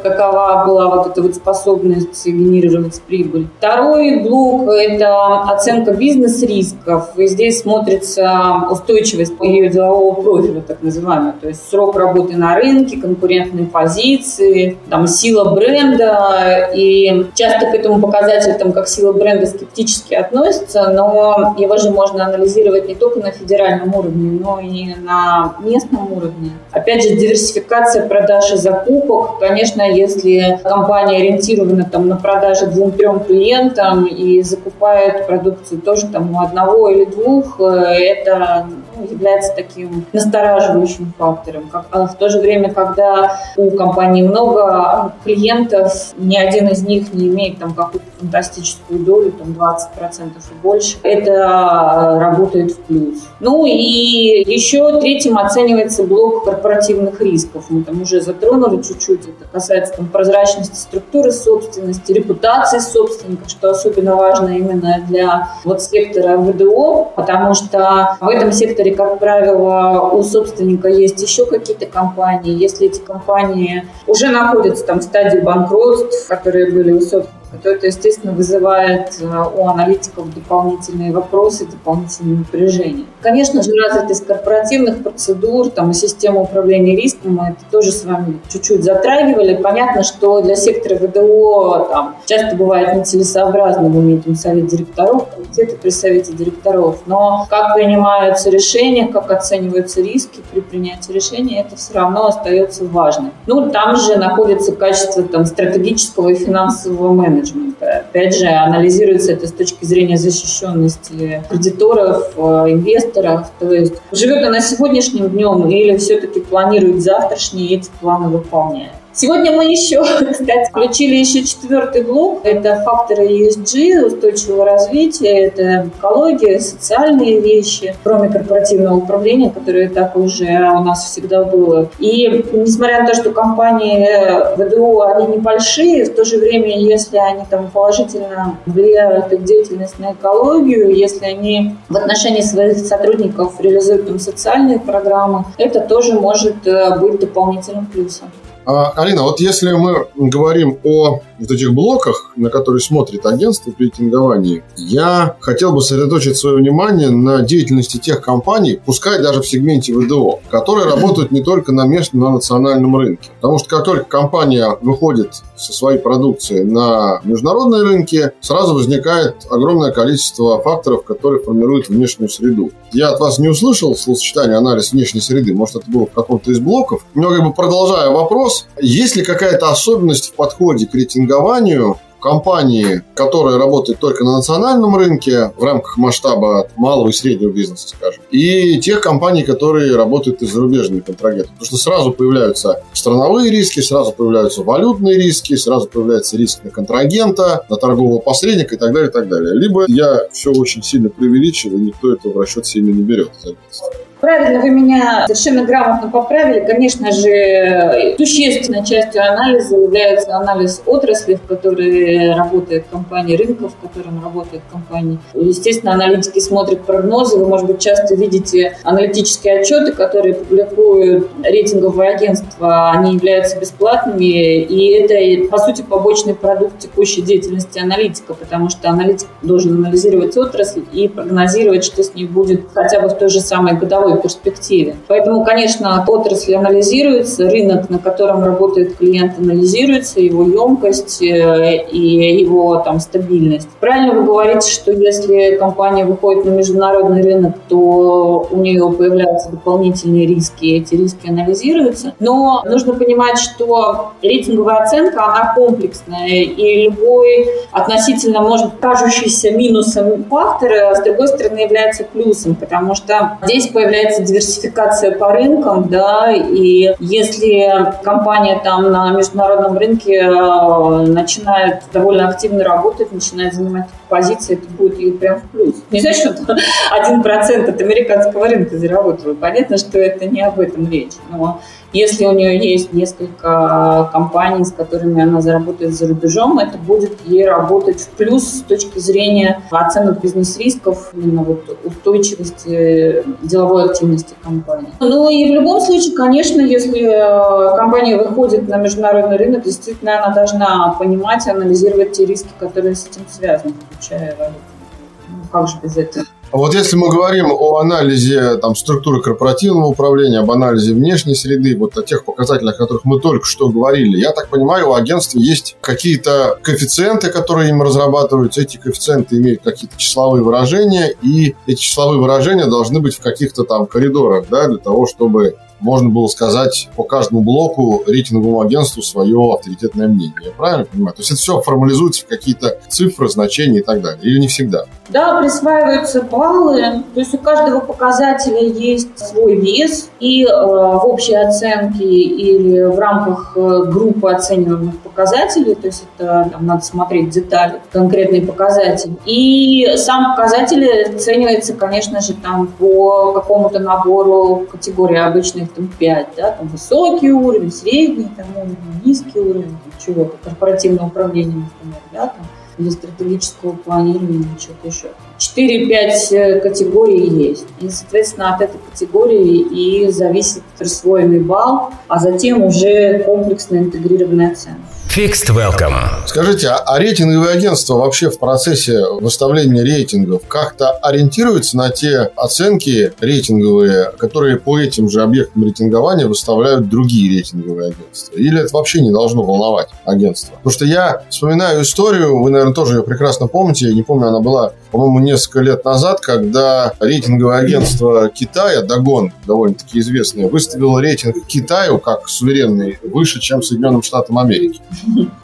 какова была вот эта вот способность генерировать прибыль. Второй блок – это оценка бизнес-рисков. И здесь здесь смотрится устойчивость ее делового профиля, так называемая, то есть срок работы на рынке, конкурентные позиции, там, сила бренда, и часто к этому показателю, там, как сила бренда скептически относятся, но его же можно анализировать не только на федеральном уровне, но и на местном уровне. Опять же, диверсификация продаж и закупок, конечно, если компания ориентирована там, на продажи двум-трем клиентам и закупает продукцию тоже там у одного или двух, слух, это ну, является таким настораживающим фактором. А в то же время, когда у компании много клиентов, ни один из них не имеет там какую-то фантастическую долю, там 20% и больше, это работает в плюс. Ну и еще третьим оценивается блок корпоративных рисков. Мы там уже затронули чуть-чуть. Это касается там, прозрачности структуры собственности, репутации собственника, что особенно важно именно для вот сектора ВДО, потому что в этом секторе, как правило, у собственника есть еще какие-то компании. Если эти компании уже находятся там в стадии банкротств, которые были у собственника Это, естественно, вызывает э, у аналитиков дополнительные вопросы, дополнительные напряжения. Конечно же, развитость корпоративных процедур там, и система управления риском мы это тоже с вами чуть-чуть затрагивали. Понятно, что для сектора ВДО там, часто бывает нецелесообразно иметь совет директоров, где-то при совете директоров, но как принимаются решения, как оцениваются риски при принятии решения, это все равно остается важным. Ну, там же находится качество там, стратегического и финансового менеджмента. Опять же, анализируется это с точки зрения защищенности кредиторов, э, инвесторов. То есть живет она сегодняшним днем или все-таки планирует завтрашний и эти планы выполняет. Сегодня мы еще, кстати, включили еще четвертый блок. Это факторы ESG, устойчивого развития, это экология, социальные вещи, кроме корпоративного управления, которое так уже у нас всегда было. И несмотря на то, что компании ВДО, они небольшие, в то же время, если они там положительно влияют их деятельность на экологию, если они в отношении своих сотрудников реализуют там социальные программы, это тоже может э, быть дополнительным плюсом. А, Алина, вот если мы говорим о вот этих блоках, на которые смотрит агентство при рейтинговании, я хотел бы сосредоточить свое внимание на деятельности тех компаний, пускай даже в сегменте ВДО, которые работают не только на местном, на национальном рынке. Потому что как только компания выходит со своей продукцией на международные рынки, сразу возникает огромное количество факторов, которые формируют внешнюю среду. Я от вас не услышал словосочетание анализ внешней среды, может, это было в каком-то из блоков. Но как бы продолжая вопрос, есть ли какая-то особенность в подходе к рейтингованию компании, которая работает только на национальном рынке в рамках масштаба малого и среднего бизнеса, скажем, и тех компаний, которые работают из зарубежными контрагентами. Потому что сразу появляются страновые риски, сразу появляются валютные риски, сразу появляется риск на контрагента, на торгового посредника и так далее, и так далее. Либо я все очень сильно преувеличиваю, никто этого в расчет себе не берет. Правильно, вы меня совершенно грамотно поправили. Конечно же, существенной частью анализа является анализ отрасли, в которой работает компания, рынков, в котором работает компания. Естественно, аналитики смотрят прогнозы. Вы, может быть, часто видите аналитические отчеты, которые публикуют рейтинговые агентства. Они являются бесплатными, и это, по сути, побочный продукт текущей деятельности аналитика, потому что аналитик должен анализировать отрасль и прогнозировать, что с ней будет хотя бы в той же самой годовой годовой перспективе. Поэтому, конечно, отрасль анализируется, рынок, на котором работает клиент, анализируется, его емкость э, и его там стабильность. Правильно вы говорите, что если компания выходит на международный рынок, то у нее появляются дополнительные риски, и эти риски анализируются. Но нужно понимать, что рейтинговая оценка, она комплексная, и любой относительно, может, кажущийся минусом фактор, с другой стороны, является плюсом, потому что здесь появляется появляется диверсификация по рынкам, да, и если компания там на международном рынке э, начинает довольно активно работать, начинает занимать позиции, это будет ей прям в плюс. Не значит, что один процент от американского рынка заработал. Понятно, что это не об этом речь, но если у нее есть несколько компаний, с которыми она заработает за рубежом, это будет ей работать в плюс с точки зрения оценок бизнес-рисков, именно вот устойчивости деловой активности компании. Ну и в любом случае, конечно, если э, компания выходит на международный рынок, действительно она должна понимать и анализировать те риски, которые с этим связаны, включая валюту. Ну, как же без этого? А вот если мы говорим о анализе там, структуры корпоративного управления, об анализе внешней среды, вот о тех показателях, о которых мы только что говорили, я так понимаю, у агентства есть какие-то коэффициенты, которые им разрабатываются. Эти коэффициенты имеют какие-то числовые выражения, и эти числовые выражения должны быть в каких-то там коридорах, да, для того, чтобы можно было сказать по каждому блоку рейтинговому агентству свое авторитетное мнение. Я правильно понимаю? То есть это все формализуется в какие-то цифры, значения и так далее. Или не всегда? Да, присваиваются баллы. То есть у каждого показателя есть свой вес. И э, в общей оценке или в рамках э, группы оцениваемых показателей, то есть это там, надо смотреть детали, конкретные показатели. И сам показатель оценивается, конечно же, там по какому-то набору категорий обычных там 5, да, там высокий уровень, средний там уровень, низкий уровень, чего-то, корпоративное управление, например, да, там, или стратегического планирования, что-то еще. 4-5 э, категорий есть. И, соответственно, от этой категории и зависит присвоенный балл, а затем уже комплексная интегрированная оценка. Fixed Welcome. Скажите, а, а рейтинговые агентства вообще в процессе выставления рейтингов как-то ориентируются на те оценки рейтинговые, которые по этим же объектам рейтингования выставляют другие рейтинговые агентства? Или это вообще не должно волновать агентство? Потому что я вспоминаю историю, вы, наверное, тоже ее прекрасно помните, я не помню, она была, по-моему, несколько лет назад, когда рейтинговое агентство Китая, Дагон, довольно-таки известное, выставило рейтинг Китаю как суверенный выше, чем Соединенным Штатам Америки.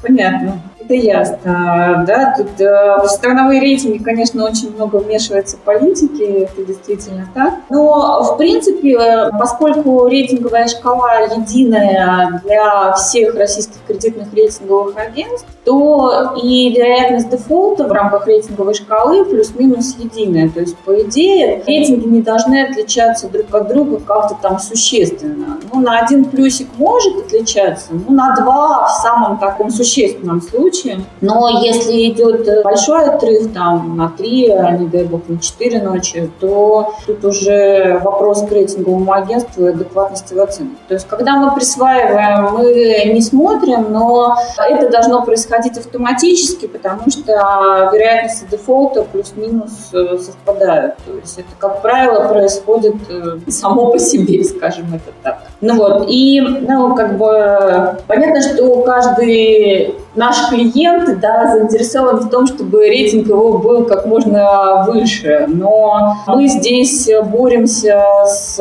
Понятно. Это ясно. Да, тут э, в страновые рейтинги, конечно, очень много вмешивается политики, это действительно так. Но, в принципе, поскольку рейтинговая шкала единая для всех российских кредитных рейтинговых агентств, то и вероятность дефолта в рамках рейтинговой шкалы плюс-минус единая. То есть, по идее, рейтинги не должны отличаться друг от друга как-то там существенно. Ну, на один плюсик может отличаться, ну, на два в самом таком существенном случае. Но если идет большой отрыв там на три, а не дай бог на четыре ночи, то тут уже вопрос к рейтинговому агентству и адекватности в оценке. То есть, когда мы присваиваем, мы не смотрим, но это должно происходить происходить автоматически, потому что вероятности дефолта плюс-минус э, совпадают. То есть это, как правило, происходит э, само по себе, скажем это так. Ну вот, и, ну, как бы, понятно, что каждый наш клиент, да, заинтересован в том, чтобы рейтинг его был как можно выше, но мы здесь боремся с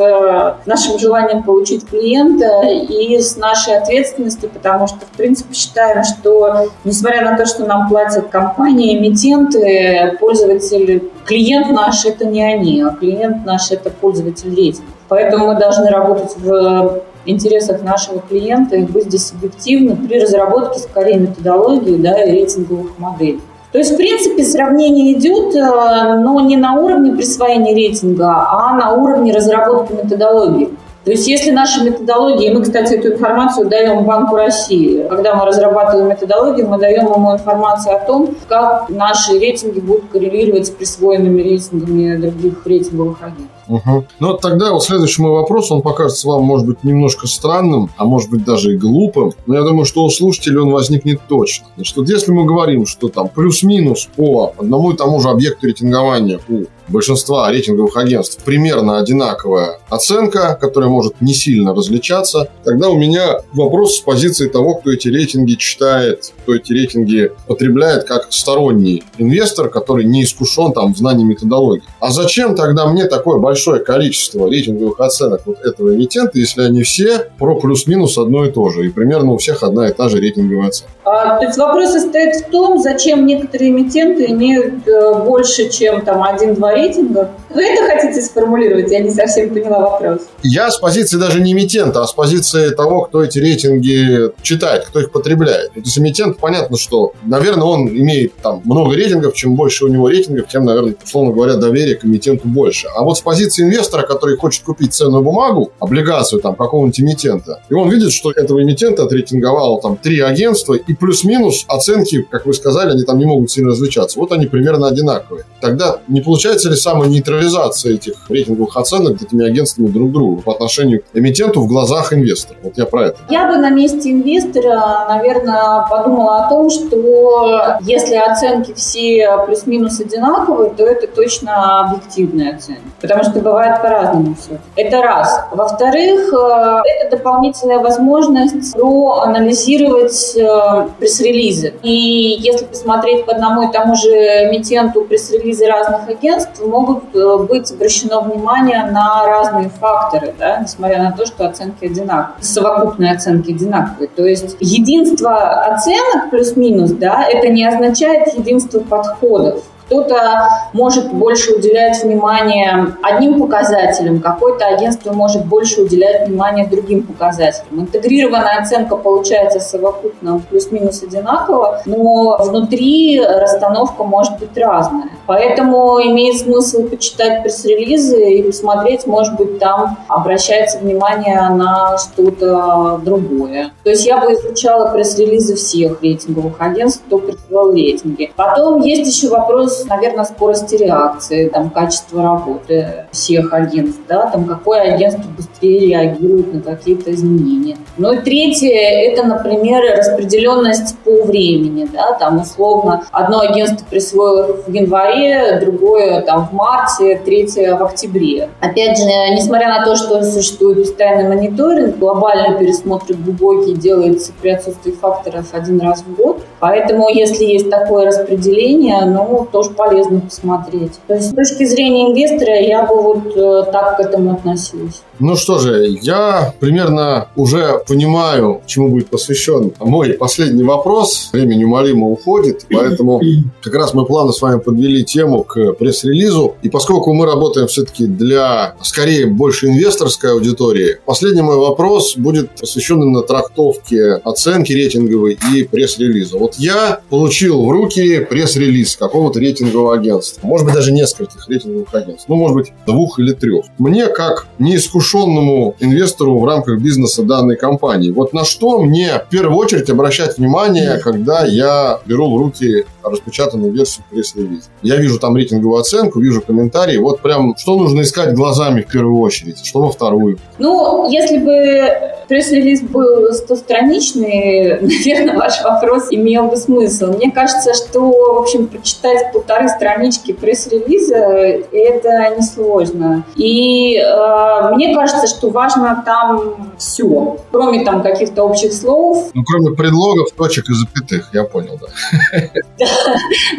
нашим желанием получить клиента и с нашей ответственностью, потому что, в принципе, считаем, что, несмотря на то, что нам платят компании, эмитенты, пользователь, клиент наш – это не они, а клиент наш – это пользователь рейтинга. Поэтому мы должны работать в интересах нашего клиента и быть здесь объективны при разработке скорее методологии да, и рейтинговых моделей. То есть, в принципе, сравнение идет, э, но не на уровне присвоения рейтинга, а на уровне разработки методологии. То есть если наши методологии, мы, кстати, эту информацию даем Банку России, когда мы разрабатываем методологию, мы даем ему информацию о том, как наши рейтинги будут коррелировать с присвоенными рейтингами других рейтинговых агентств. Угу. Ну, тогда вот следующий мой вопрос, он покажется вам, может быть, немножко странным, а может быть, даже и глупым, но я думаю, что у слушателей он возникнет точно. Значит, вот если мы говорим, что там плюс-минус по одному и тому же объекту рейтингования у большинства рейтинговых агентств примерно одинаковая оценка, которая может не сильно различаться, тогда у меня вопрос с позиции того, кто эти рейтинги читает, кто эти рейтинги потребляет как сторонний инвестор, который не искушен там в знании методологии. А зачем тогда мне такое большое количество рейтинговых оценок вот этого эмитента, если они все про плюс-минус одно и то же, и примерно у всех одна и та же рейтинговая оценка? А, то есть вопрос состоит в том, зачем некоторые эмитенты имеют э, больше, чем там один-два рейтинга. Вы это хотите сформулировать? Я не совсем поняла вопрос. Я с позиции даже не эмитента, а с позиции того, кто эти рейтинги читает, кто их потребляет. То есть эмитент, понятно, что, наверное, он имеет там много рейтингов, чем больше у него рейтингов, тем, наверное, условно говоря, доверие к эмитенту больше. А вот с позиции инвестора, который хочет купить ценную бумагу, облигацию там какого-нибудь эмитента, и он видит, что этого эмитента отрейтинговало там три агентства, и плюс-минус оценки, как вы сказали, они там не могут сильно различаться. Вот они примерно одинаковые. Тогда не получается ли самая нейтрализация этих рейтинговых оценок этими агентствами друг другу по отношению к эмитенту в глазах инвестора? Вот я про это. Я бы на месте инвестора, наверное, подумала о том, что если оценки все плюс-минус одинаковые, то это точно объективная оценка. Потому что бывает по-разному все. Это раз. Во-вторых, э, это дополнительная возможность проанализировать э, пресс-релизы. И если посмотреть по одному и тому же эмитенту пресс-релизы разных агентств, могут э, быть обращено внимание на разные факторы, да, несмотря на то, что оценки одинаковые, совокупные оценки одинаковые. То есть единство оценок плюс-минус, да, это не означает единство подходов. Кто-то может больше уделять внимание одним показателям, какое-то агентство может больше уделять внимание другим показателям. Интегрированная оценка получается совокупно плюс-минус одинаково, но внутри расстановка может быть разная. Поэтому имеет смысл почитать пресс-релизы и посмотреть, может быть, там обращается внимание на что-то другое. То есть я бы изучала пресс-релизы всех рейтинговых агентств, кто присылал рейтинги. Потом есть еще вопрос вопрос, наверное, скорости реакции, там, качества работы всех агентств, да, там, какое агентство быстрее реагирует на какие-то изменения. Ну и третье, это, например, распределенность по времени, да, там, условно, одно агентство присвоило в январе, другое там в марте, третье в октябре. Опять же, несмотря на то, что существует постоянный мониторинг, глобальный пересмотр глубокий делается при отсутствии факторов один раз в год. Поэтому, если есть такое распределение, ну, тоже полезно посмотреть. То есть, с точки зрения инвестора, я бы вот э, так к этому относилась. Ну что же, я примерно уже понимаю, чему будет посвящен мой последний вопрос. Время неумолимо уходит, поэтому как раз мы плавно с вами подвели тему к пресс-релизу. И поскольку мы работаем все-таки для, скорее, больше инвесторской аудитории, последний мой вопрос будет посвящен именно трактовке оценки рейтинговой и пресс-релиза. Вот я получил в руки пресс-релиз какого-то рейтингового агентства. Может быть, даже нескольких рейтинговых агентств. Ну, может быть, двух или трех. Мне, как неискушенному искушенному инвестору в рамках бизнеса данной компании. Вот на что мне в первую очередь обращать внимание, когда я беру в руки распечатанную версию пресс-релиза. Я вижу там рейтинговую оценку, вижу комментарии. Вот прям что нужно искать глазами в первую очередь, что во вторую. Ну, если бы пресс-релиз был 100-страничный, наверное, ваш вопрос имел бы смысл. Мне кажется, что, в общем, прочитать полторы странички пресс-релиза – это несложно. И э, мне кажется, что важно там все, кроме там каких-то общих слов. Ну, кроме предлогов, точек и запятых, я понял, да.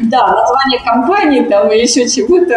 Да, название компании там или еще чего-то,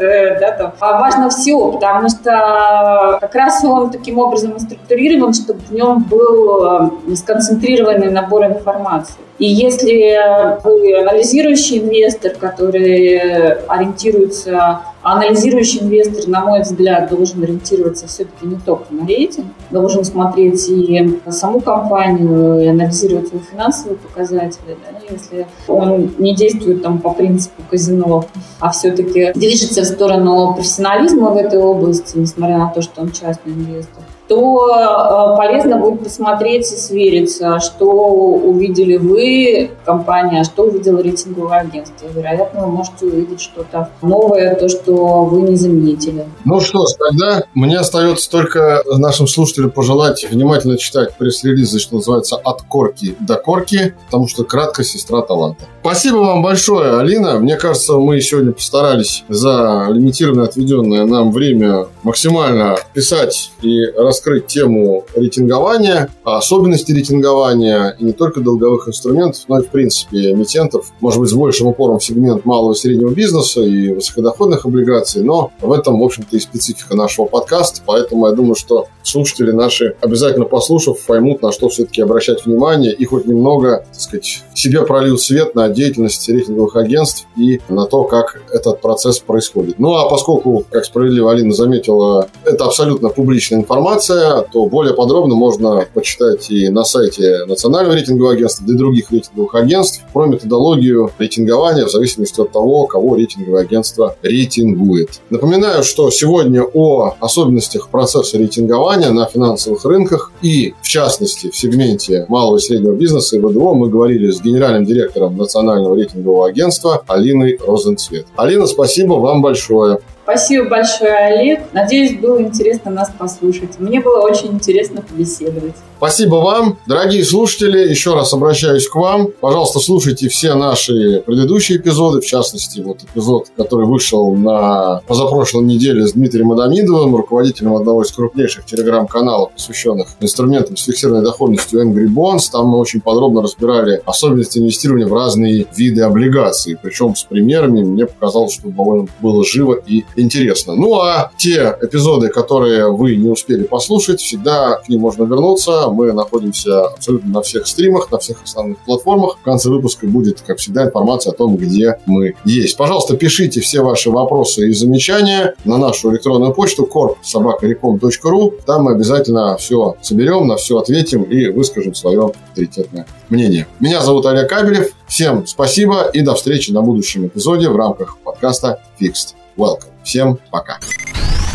э, да, там. А важно все, потому что как раз он таким образом структурирован, чтобы в нем был э, сконцентрированный набор информации. И если вы анализирующий инвестор, который ориентируется, анализирующий инвестор, на мой взгляд, должен ориентироваться все-таки не только на рейтинг, должен смотреть и саму компанию, и анализировать его финансовые показатели. Да? Если он не действует там по принципу казино, а все-таки движется в сторону профессионализма в этой области, несмотря на то, что он частный инвестор, то э, полезно будет посмотреть и свериться, что увидели вы, компания, что увидело рейтинговое агентство. Вероятно, вы можете увидеть что-то новое, то, что вы не заметили. Ну что ж, тогда мне остается только нашим слушателям пожелать внимательно читать пресс-релизы, что называется, от корки до корки, потому что кратко сестра таланта. Спасибо вам большое, Алина. Мне кажется, мы сегодня постарались за лимитированное отведенное нам время максимально писать и рассказать раскрыть тему рейтингования, особенности рейтингования и не только долговых инструментов, но и, в принципе, эмитентов, может быть, с большим упором в сегмент малого и среднего бизнеса и высокодоходных облигаций, но в этом, в общем-то, и специфика нашего подкаста, поэтому я думаю, что слушатели наши, обязательно послушав, поймут, на что все-таки обращать внимание и хоть немного, так сказать, себе прольют свет на деятельность рейтинговых агентств и на то, как этот процесс происходит. Ну, а поскольку, как справедливо Алина заметила, это абсолютно публичная информация, информация, то более подробно можно почитать и на сайте Национального рейтингового агентства, да и других рейтинговых агентств про методологию рейтингования в зависимости от того, кого рейтинговое агентство рейтингует. Напоминаю, что сегодня о особенностях процесса рейтингования на финансовых рынках и, в частности, в сегменте малого и среднего бизнеса и ВДО мы говорили с генеральным директором Национального рейтингового агентства Алиной Розенцвет. Алина, спасибо вам большое. Спасибо большое, Олег. Надеюсь, было интересно нас послушать. Мне было очень интересно побеседовать. Спасибо вам. Дорогие слушатели, еще раз обращаюсь к вам. Пожалуйста, слушайте все наши предыдущие эпизоды, в частности, вот эпизод, который вышел на позапрошлой неделе с Дмитрием Адамидовым, руководителем одного из крупнейших телеграм-каналов, посвященных инструментам с фиксированной доходностью Angry Bonds. Там мы очень подробно разбирали особенности инвестирования в разные виды облигаций. Причем с примерами мне показалось, что довольно было живо и интересно. Ну, а те эпизоды, которые вы не успели послушать, всегда к ним можно вернуться мы находимся абсолютно на всех стримах, на всех основных платформах. В конце выпуска будет, как всегда, информация о том, где мы есть. Пожалуйста, пишите все ваши вопросы и замечания на нашу электронную почту korp.sobakarecom.ru. Там мы обязательно все соберем, на все ответим и выскажем свое авторитетное мнение. Меня зовут Олег Кабелев. Всем спасибо и до встречи на будущем эпизоде в рамках подкаста Fixed Welcome. Всем пока.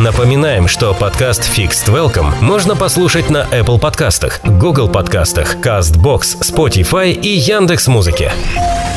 Напоминаем, что подкаст Fixed Welcome можно послушать на Apple подкастах, Google подкастах, CastBox, Spotify и Яндекс.Музыке. Музыке.